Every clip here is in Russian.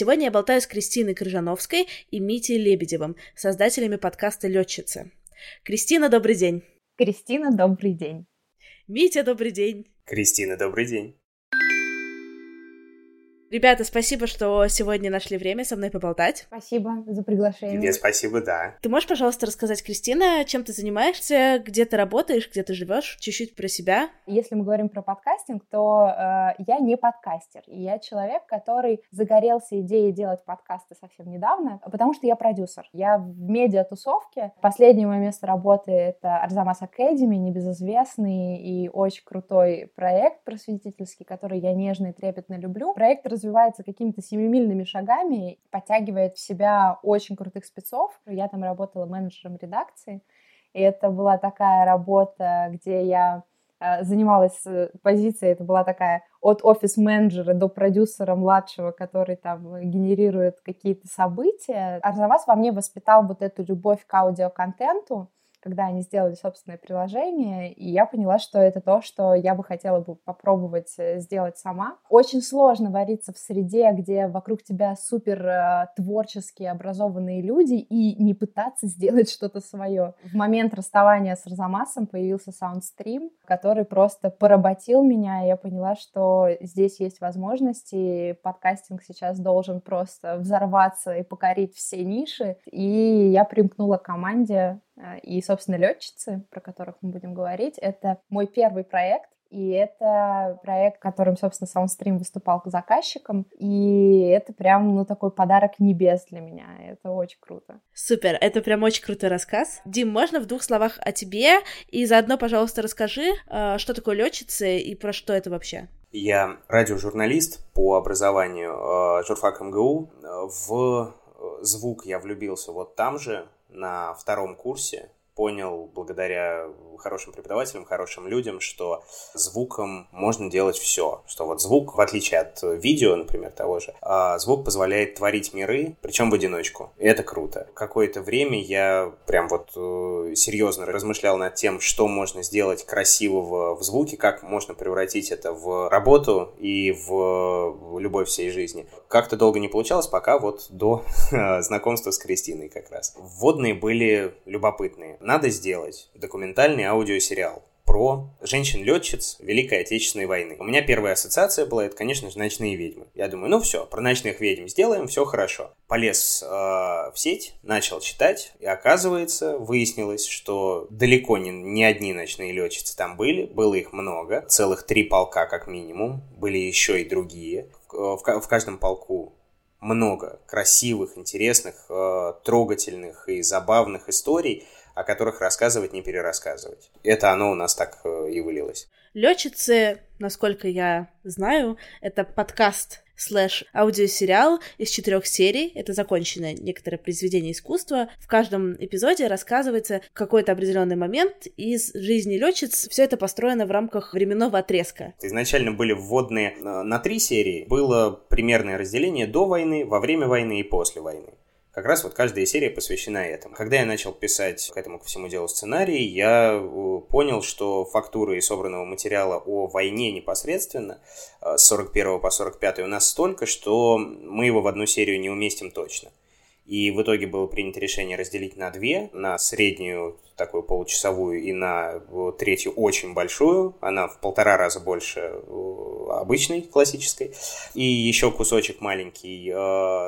Сегодня я болтаю с Кристиной Крыжановской и Митей Лебедевым, создателями подкаста «Летчицы». Кристина, добрый день. Кристина, добрый день. Митя, добрый день. Кристина, добрый день. Ребята, спасибо, что сегодня нашли время со мной поболтать. Спасибо за приглашение. Тебе спасибо, да. Ты можешь, пожалуйста, рассказать, Кристина, чем ты занимаешься, где ты работаешь, где ты живешь, чуть-чуть про себя? Если мы говорим про подкастинг, то э, я не подкастер. Я человек, который загорелся идеей делать подкасты совсем недавно, потому что я продюсер. Я в медиатусовке. Последнее мое место работы — это Арзамас Академи, небезызвестный и очень крутой проект просветительский, который я нежно и трепетно люблю. Проект развивается какими-то семимильными шагами, подтягивает в себя очень крутых спецов. Я там работала менеджером редакции, и это была такая работа, где я э, занималась э, позицией, это была такая от офис-менеджера до продюсера младшего, который там генерирует какие-то события. Арзамас во мне воспитал вот эту любовь к аудиоконтенту, когда они сделали собственное приложение, и я поняла, что это то, что я бы хотела бы попробовать э, сделать сама. Очень сложно вариться в среде, где вокруг тебя супер э, творческие, образованные люди, и не пытаться сделать что-то свое. В момент расставания с Арзамасом появился Soundstream, который просто поработил меня, и я поняла, что здесь есть возможности, подкастинг сейчас должен просто взорваться и покорить все ниши, и я примкнула к команде и, собственно, летчицы, про которых мы будем говорить, это мой первый проект, и это проект, которым, собственно, Soundstream выступал к заказчикам. И это прям, ну, такой подарок небес для меня. Это очень круто. Супер, это прям очень крутой рассказ. Дим, можно в двух словах о тебе? И заодно, пожалуйста, расскажи, э, что такое летчицы и про что это вообще? Я радиожурналист по образованию, э, журфак МГУ. В звук я влюбился вот там же, на втором курсе понял благодаря хорошим преподавателям, хорошим людям, что звуком можно делать все. Что вот звук, в отличие от видео, например, того же, а, звук позволяет творить миры, причем в одиночку. И это круто. Какое-то время я прям вот э, серьезно размышлял над тем, что можно сделать красивого в звуке, как можно превратить это в работу и в любовь всей жизни. Как-то долго не получалось, пока вот до знакомства с Кристиной как раз. Вводные были любопытные. Надо сделать документальный аудиосериал про женщин-летчиц Великой Отечественной войны. У меня первая ассоциация была, это, конечно же, «Ночные ведьмы». Я думаю, ну все, про ночных ведьм сделаем, все хорошо. Полез э, в сеть, начал читать, и оказывается, выяснилось, что далеко не, не одни ночные летчицы там были, было их много, целых три полка как минимум, были еще и другие. В, в, в каждом полку много красивых, интересных, э, трогательных и забавных историй – о которых рассказывать, не перерассказывать. Это оно у нас так э, и вылилось. Летчицы, насколько я знаю, это подкаст слэш аудиосериал из четырех серий. Это законченное некоторое произведение искусства. В каждом эпизоде рассказывается какой-то определенный момент из жизни летчиц. Все это построено в рамках временного отрезка. Изначально были вводные э, на три серии. Было примерное разделение до войны, во время войны и после войны. Как раз вот каждая серия посвящена этому. Когда я начал писать к этому ко всему делу сценарий, я э, понял, что фактуры и собранного материала о войне непосредственно э, с 41 по 45 у нас столько, что мы его в одну серию не уместим точно. И в итоге было принято решение разделить на две, на среднюю такую получасовую и на э, третью очень большую. Она в полтора раза больше обычной, классической. И еще кусочек маленький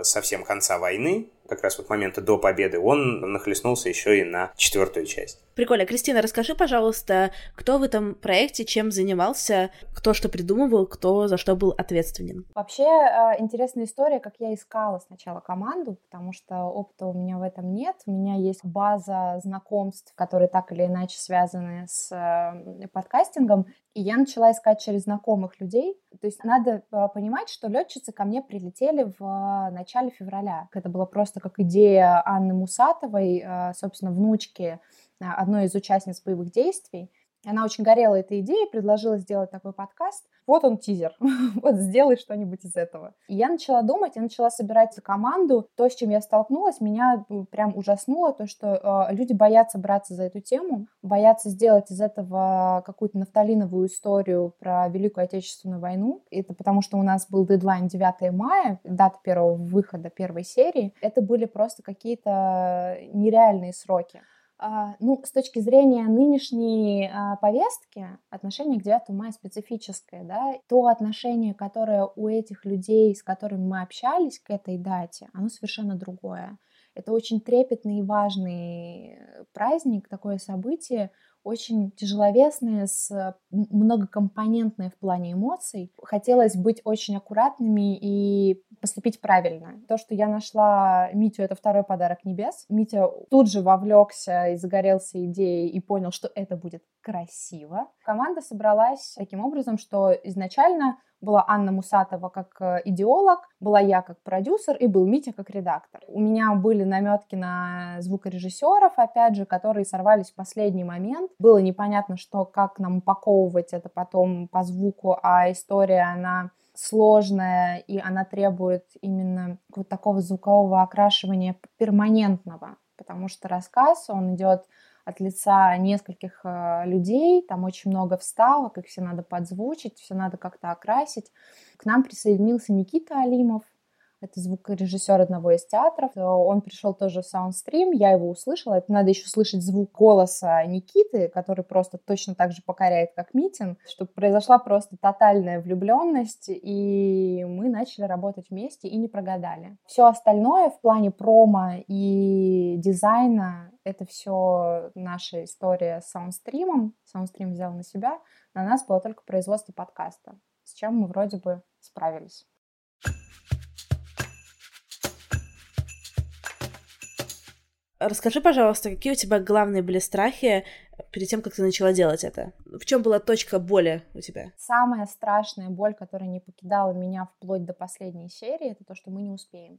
совсем конца войны, как раз вот момента до победы, он нахлестнулся еще и на четвертую часть. Прикольно. Кристина, расскажи, пожалуйста, кто в этом проекте чем занимался, кто что придумывал, кто за что был ответственен? Вообще, э, интересная история, как я искала сначала команду, потому что опыта у меня в этом нет. У меня есть база знакомств, которые так или иначе связаны с э, подкастингом. И я начала искать через знакомых людей. То есть надо э, понимать, что летчицы ко мне прилетели в начале февраля. Это было просто как идея Анны Мусатовой, собственно, внучки одной из участниц боевых действий. Она очень горела этой идеей, предложила сделать такой подкаст. Вот он тизер. вот сделай что-нибудь из этого. И я начала думать, я начала собирать команду. То, с чем я столкнулась, меня прям ужаснуло, то, что э, люди боятся браться за эту тему, боятся сделать из этого какую-то нафталиновую историю про Великую Отечественную войну. Это потому, что у нас был дедлайн 9 мая, дата первого выхода первой серии. Это были просто какие-то нереальные сроки. А, ну, с точки зрения нынешней а, повестки, отношение к 9 мая специфическое, да, то отношение, которое у этих людей, с которыми мы общались к этой дате, оно совершенно другое. Это очень трепетный и важный праздник, такое событие, очень тяжеловесное, с многокомпонентное в плане эмоций. Хотелось быть очень аккуратными и поступить правильно. То, что я нашла Митю, это второй подарок небес. Митя тут же вовлекся и загорелся идеей и понял, что это будет красиво. Команда собралась таким образом, что изначально была Анна Мусатова как э, идеолог, была я как продюсер и был Митя как редактор. У меня были наметки на звукорежиссеров, опять же, которые сорвались в последний момент. Было непонятно, что, как нам упаковывать это потом по звуку, а история, она сложная, и она требует именно вот такого звукового окрашивания перманентного, потому что рассказ, он идет от лица нескольких э, людей, там очень много вставок, их все надо подзвучить, все надо как-то окрасить. К нам присоединился Никита Алимов, это звукорежиссер одного из театров. Он пришел тоже в саундстрим, я его услышала. Это надо еще слышать звук голоса Никиты, который просто точно так же покоряет, как Митин, чтобы произошла просто тотальная влюбленность, и мы начали работать вместе и не прогадали. Все остальное в плане промо и дизайна это все наша история с саундстримом. Саундстрим взял на себя. На нас было только производство подкаста, с чем мы вроде бы справились. Расскажи, пожалуйста, какие у тебя главные были страхи перед тем, как ты начала делать это? В чем была точка боли у тебя? Самая страшная боль, которая не покидала меня вплоть до последней серии, это то, что мы не успеем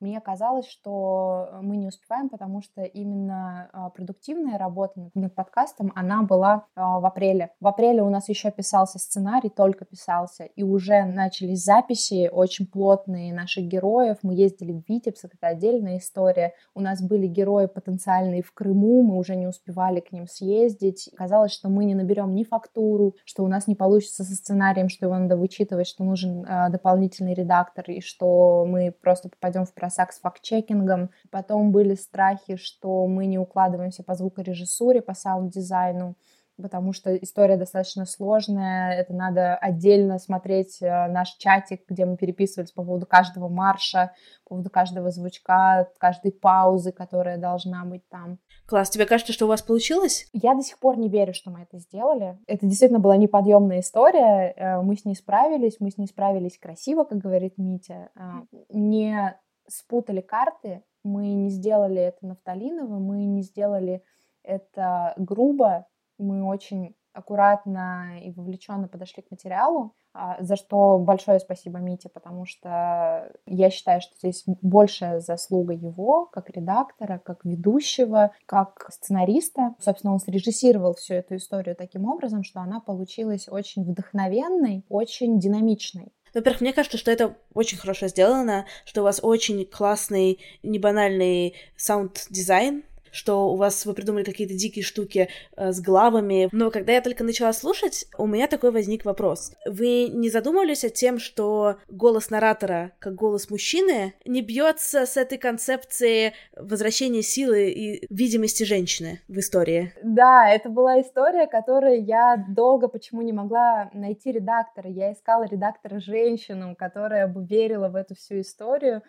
мне казалось, что э, мы не успеваем, потому что именно а, продуктивная работа над подкастом, она была а, в апреле. В апреле у нас еще писался сценарий, только писался, и уже начались записи очень плотные наших героев. Мы ездили в Витебск, это отдельная история. У нас были герои потенциальные в Крыму, мы уже не успевали к ним съездить. Казалось, что мы не наберем ни фактуру, что у нас не получится со сценарием, что его надо вычитывать, что нужен э, дополнительный редактор, и что мы просто попадем в просак с факт-чекингом. Потом были страхи, что мы не укладываемся по звукорежиссуре, по саунд-дизайну, потому что история достаточно сложная, это надо отдельно смотреть э, наш чатик, где мы переписывались по поводу каждого марша, по поводу каждого звучка, каждой паузы, которая должна быть там. Класс, тебе кажется, что у вас получилось? Я до сих пор не верю, что мы это сделали. Это действительно была неподъемная история, э, мы с ней справились, мы с ней справились красиво, как говорит Митя. Э, не спутали карты, мы не сделали это нафталиново, мы не сделали это грубо, мы очень аккуратно и вовлеченно подошли к материалу, а, за что большое спасибо Мите, потому что я считаю, что здесь большая заслуга его, как редактора, как ведущего, как сценариста. Собственно, он срежиссировал всю эту историю таким образом, что она получилась очень вдохновенной, очень динамичной. Во-первых, мне кажется, что это очень хорошо сделано, что у вас очень классный, небанальный саунд-дизайн, что у вас вы придумали какие-то дикие штуки э, с главами. Но когда я только начала слушать, у меня такой возник вопрос. Вы не задумывались о том, что голос нарратора, как голос мужчины, не бьется с этой концепцией возвращения силы и видимости женщины в истории? Да, это была история, которой я долго почему не могла найти редактора. Я искала редактора женщину, которая бы верила в эту всю историю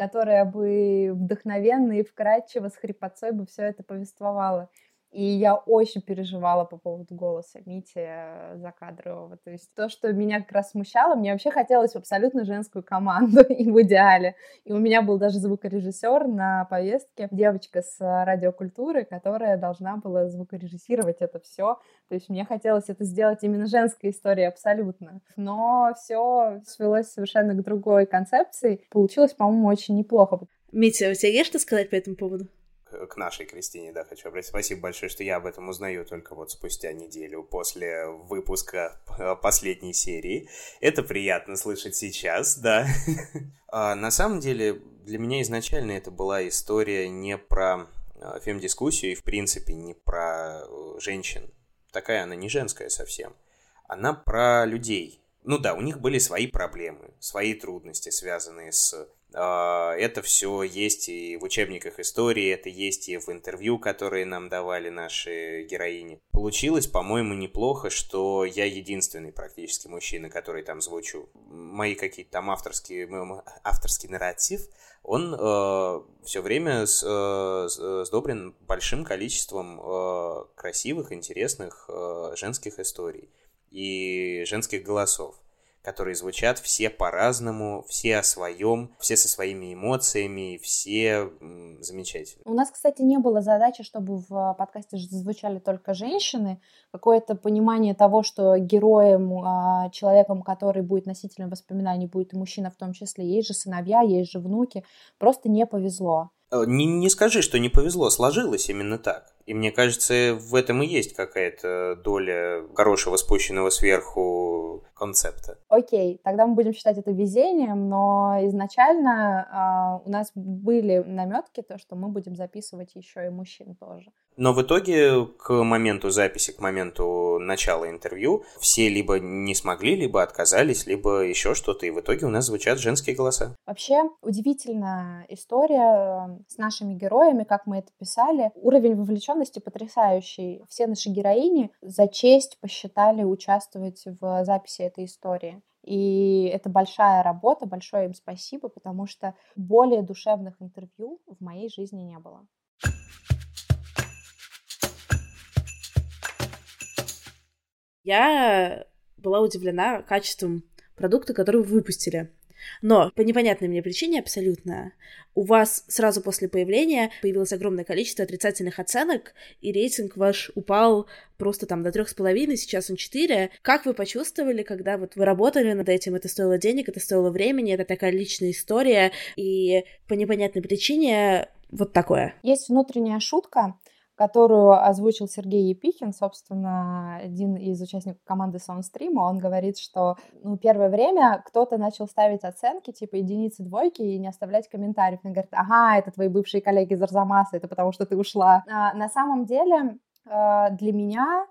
которая бы вдохновенно и вкрадчиво с хрипотцой бы все это повествовала. И я очень переживала по поводу голоса Мити э, Закадрового. То есть то, что меня как раз смущало, мне вообще хотелось абсолютно женскую команду и в идеале. И у меня был даже звукорежиссер на повестке, девочка с радиокультуры, которая должна была звукорежиссировать это все. То есть мне хотелось это сделать именно женской историей абсолютно. Но все свелось совершенно к другой концепции. Получилось, по-моему, очень неплохо. Митя, у тебя есть что сказать по этому поводу? К нашей Кристине, да, хочу обратить. Спасибо большое, что я об этом узнаю только вот спустя неделю после выпуска э, последней серии. Это приятно слышать сейчас, да. а, на самом деле, для меня изначально это была история не про э, фем-дискуссию и, в принципе, не про э, женщин. Такая она не женская совсем. Она про людей. Ну да, у них были свои проблемы, свои трудности, связанные с это все есть и в учебниках истории, это есть и в интервью, которые нам давали наши героини. Получилось, по-моему, неплохо, что я единственный практически мужчина, который там звучу. Мои какие-то там авторские, авторский нарратив, он э, все время с, э, сдобрен большим количеством э, красивых, интересных э, женских историй и женских голосов которые звучат все по-разному, все о своем, все со своими эмоциями, все замечательно. У нас, кстати, не было задачи, чтобы в подкасте звучали только женщины. Какое-то понимание того, что героем, а, человеком, который будет носителем воспоминаний, будет и мужчина в том числе. Есть же сыновья, есть же внуки. Просто не повезло. Э, не, не скажи, что не повезло, сложилось именно так. И мне кажется, в этом и есть какая-то доля хорошего спущенного сверху концепта. Окей, тогда мы будем считать это везением, но изначально э, у нас были наметки, то, что мы будем записывать еще и мужчин тоже. Но в итоге к моменту записи, к моменту начала интервью все либо не смогли, либо отказались, либо еще что-то, и в итоге у нас звучат женские голоса. Вообще удивительная история э, с нашими героями, как мы это писали. Уровень вовлеченности потрясающий. Все наши героини за честь посчитали участвовать в записи этой истории. И это большая работа, большое им спасибо, потому что более душевных интервью в моей жизни не было. Я была удивлена качеством продукта, который вы выпустили. Но по непонятной мне причине абсолютно у вас сразу после появления появилось огромное количество отрицательных оценок, и рейтинг ваш упал просто там до трех с половиной, сейчас он четыре. Как вы почувствовали, когда вот вы работали над этим? Это стоило денег, это стоило времени, это такая личная история, и по непонятной причине вот такое. Есть внутренняя шутка, которую озвучил Сергей Епихин, собственно, один из участников команды Soundstream, он говорит, что ну, первое время кто-то начал ставить оценки, типа единицы, двойки, и не оставлять комментариев. Он говорит, ага, это твои бывшие коллеги из Арзамаса, это потому что ты ушла. А, на самом деле, а, для меня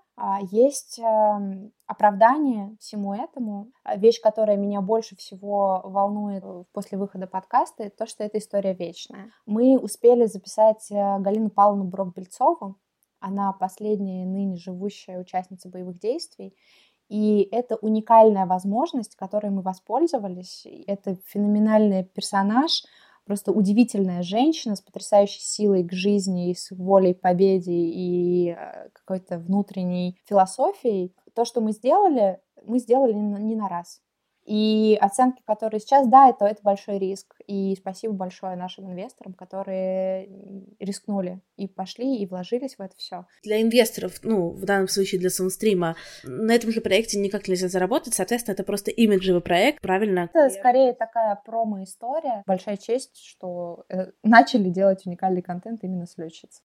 есть эм, оправдание всему этому. А, вещь, которая меня больше всего волнует э, после выхода подкаста, это то, что эта история вечная. Мы успели записать э, Галину Павловну Брок-Бельцову. Она последняя ныне живущая участница боевых действий. И это уникальная возможность, которой мы воспользовались. Это феноменальный персонаж, просто удивительная женщина с потрясающей силой к жизни и с волей к победе и э, какой-то внутренней философией. То, что мы сделали, мы сделали не на раз. И оценки, которые сейчас, да, это, это большой риск. И спасибо большое нашим инвесторам, которые рискнули и пошли, и вложились в это все. Для инвесторов, ну, в данном случае для Сунстрима, на этом же проекте никак нельзя заработать, соответственно, это просто имиджевый проект, правильно? Это скорее такая промо-история. Большая честь, что э, начали делать уникальный контент именно с летчиц.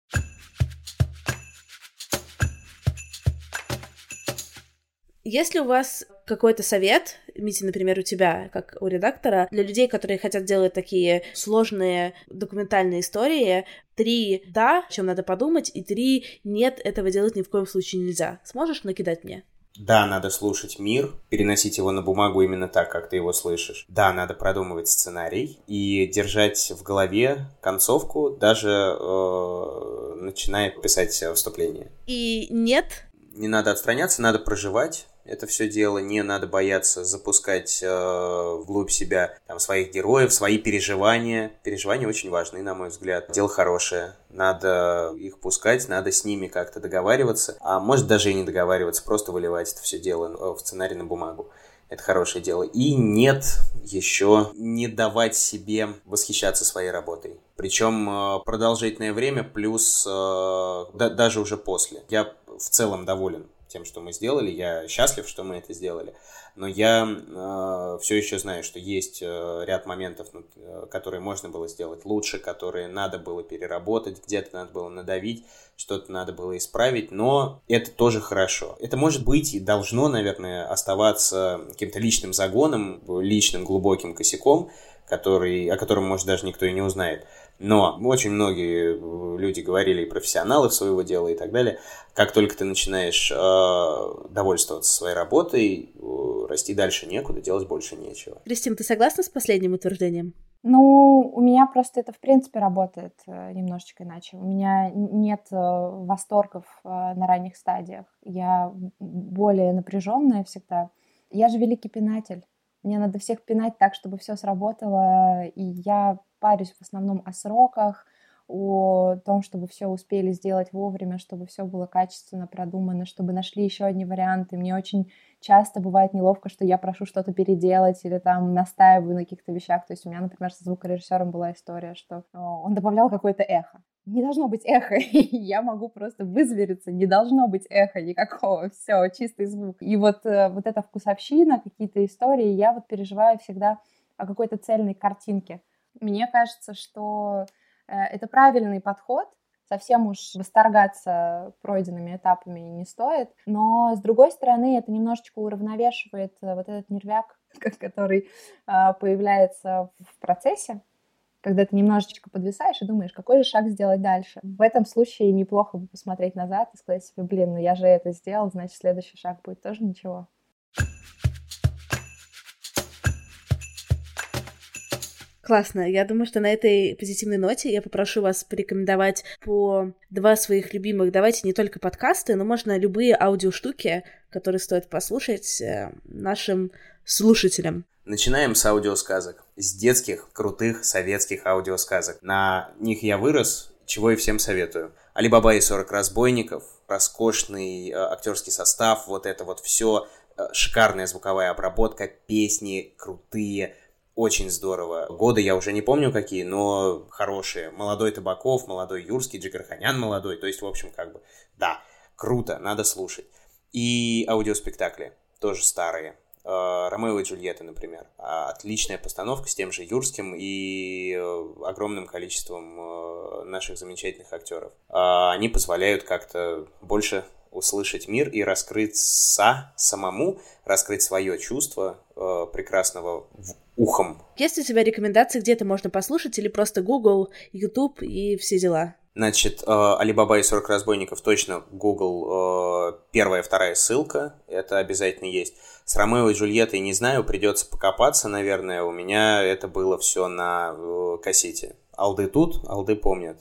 Есть ли у вас какой-то совет, Митя, например, у тебя, как у редактора, для людей, которые хотят делать такие сложные документальные истории, три «да», о чем надо подумать, и три «нет, этого делать ни в коем случае нельзя». Сможешь накидать мне? Да, надо слушать мир, переносить его на бумагу именно так, как ты его слышишь. Да, надо продумывать сценарий и держать в голове концовку, даже э, начиная писать вступление. И нет? Не надо отстраняться, надо проживать это все дело, не надо бояться запускать э, вглубь себя там, своих героев, свои переживания. Переживания очень важны, на мой взгляд. Дело хорошее, надо их пускать, надо с ними как-то договариваться, а может даже и не договариваться, просто выливать это все дело э, в сценарий на бумагу. Это хорошее дело. И нет еще не давать себе восхищаться своей работой. Причем э, продолжительное время плюс э, да, даже уже после. Я в целом доволен тем, что мы сделали. Я счастлив, что мы это сделали. Но я э, все еще знаю, что есть э, ряд моментов, ну, э, которые можно было сделать лучше, которые надо было переработать, где-то надо было надавить, что-то надо было исправить, но это тоже хорошо. Это может быть и должно, наверное, оставаться каким-то личным загоном, личным глубоким косяком, который, о котором, может, даже никто и не узнает. Но очень многие э, люди говорили, и профессионалы своего дела и так далее, как только ты начинаешь э, довольствоваться своей работой, э, расти дальше некуда, делать больше нечего. Кристин, ты согласна с последним утверждением? Ну, у меня просто это, в принципе, работает э, немножечко иначе. У меня нет э, восторгов на ранних стадиях. Я более напряженная всегда. Я же великий пинатель. Мне надо всех пинать так, чтобы все сработало, и я парюсь в основном о сроках, о том, чтобы все успели сделать вовремя, чтобы все было качественно продумано, чтобы нашли еще одни варианты. Мне очень часто бывает неловко, что я прошу что-то переделать или там настаиваю на каких-то вещах. То есть у меня, например, со звукорежиссером была история, что он добавлял какое-то эхо. Не должно быть эхо, я могу просто вызвериться, не должно быть эхо никакого, все, чистый звук. И вот, э, вот эта вкусовщина, какие-то истории, я вот переживаю всегда о какой-то цельной картинке, мне кажется, что э, это правильный подход, совсем уж восторгаться пройденными этапами не стоит. Но, с другой стороны, это немножечко уравновешивает э, вот этот нервяк, который появляется в процессе, когда ты немножечко подвисаешь и думаешь, какой же шаг сделать дальше. В этом случае неплохо бы посмотреть назад и сказать себе, блин, ну я же это сделал, значит, следующий шаг будет тоже ничего. Классно. Я думаю, что на этой позитивной ноте я попрошу вас порекомендовать по два своих любимых, давайте не только подкасты, но можно любые аудиоштуки, которые стоит послушать э, нашим слушателям. Начинаем с аудиосказок. С детских, крутых советских аудиосказок. На них я вырос, чего и всем советую. Алибаба и 40 разбойников, роскошный э, актерский состав, вот это вот все, э, шикарная звуковая обработка, песни крутые, очень здорово. Годы я уже не помню какие, но хорошие. Молодой Табаков, молодой Юрский, Джигарханян молодой. То есть, в общем, как бы, да, круто, надо слушать. И аудиоспектакли, тоже старые. Э, Ромео и Джульетта, например. А, отличная постановка с тем же Юрским и э, огромным количеством э, наших замечательных актеров. А, они позволяют как-то больше услышать мир и раскрыться самому, раскрыть свое чувство прекрасного ухом. Есть у тебя рекомендации, где это можно послушать, или просто Google, YouTube и все дела? Значит, э, Алибаба и 40 разбойников точно Google э, первая, вторая ссылка, это обязательно есть. С Ромео и Джульеттой не знаю, придется покопаться, наверное. У меня это было все на э, кассете. Алды тут, алды помнят.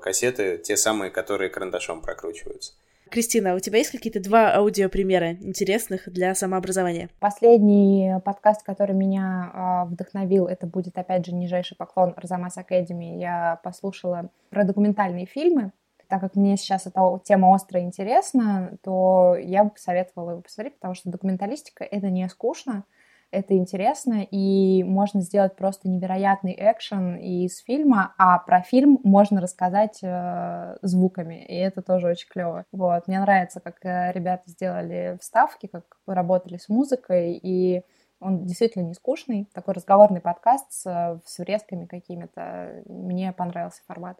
Кассеты те самые, которые карандашом прокручиваются. Кристина, у тебя есть какие-то два аудиопримера интересных для самообразования? Последний подкаст, который меня э, вдохновил, это будет, опять же, нижайший поклон Арзамас Академи. Я послушала про документальные фильмы. Так как мне сейчас эта тема остро интересна, то я бы посоветовала его посмотреть, потому что документалистика — это не скучно, это интересно, и можно сделать просто невероятный экшен из фильма, а про фильм можно рассказать э, звуками, и это тоже очень клево. Вот, мне нравится, как э, ребята сделали вставки, как работали с музыкой, и он действительно не скучный, такой разговорный подкаст с, с врезками какими-то. Мне понравился формат.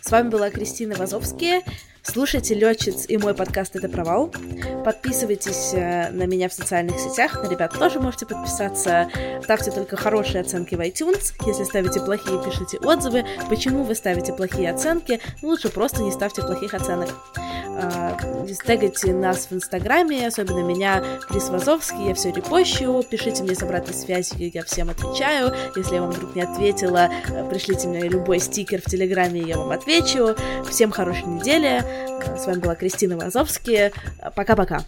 С вами была Кристина Вазовская. Слушайте «Летчиц» и мой подкаст «Это провал». Подписывайтесь э, на меня в социальных сетях. На ребят тоже можете подписаться. Ставьте только хорошие оценки в iTunes. Если ставите плохие, пишите отзывы. Почему вы ставите плохие оценки? Лучше просто не ставьте плохих оценок. Тегайте нас в Инстаграме, особенно меня, Крис Вазовский, я все репощу. Пишите мне с обратной связью, я всем отвечаю. Если я вам вдруг не ответила, пришлите мне любой стикер в Телеграме, я вам отвечу. Всем хорошей недели. С вами была Кристина Вазовский. Пока-пока.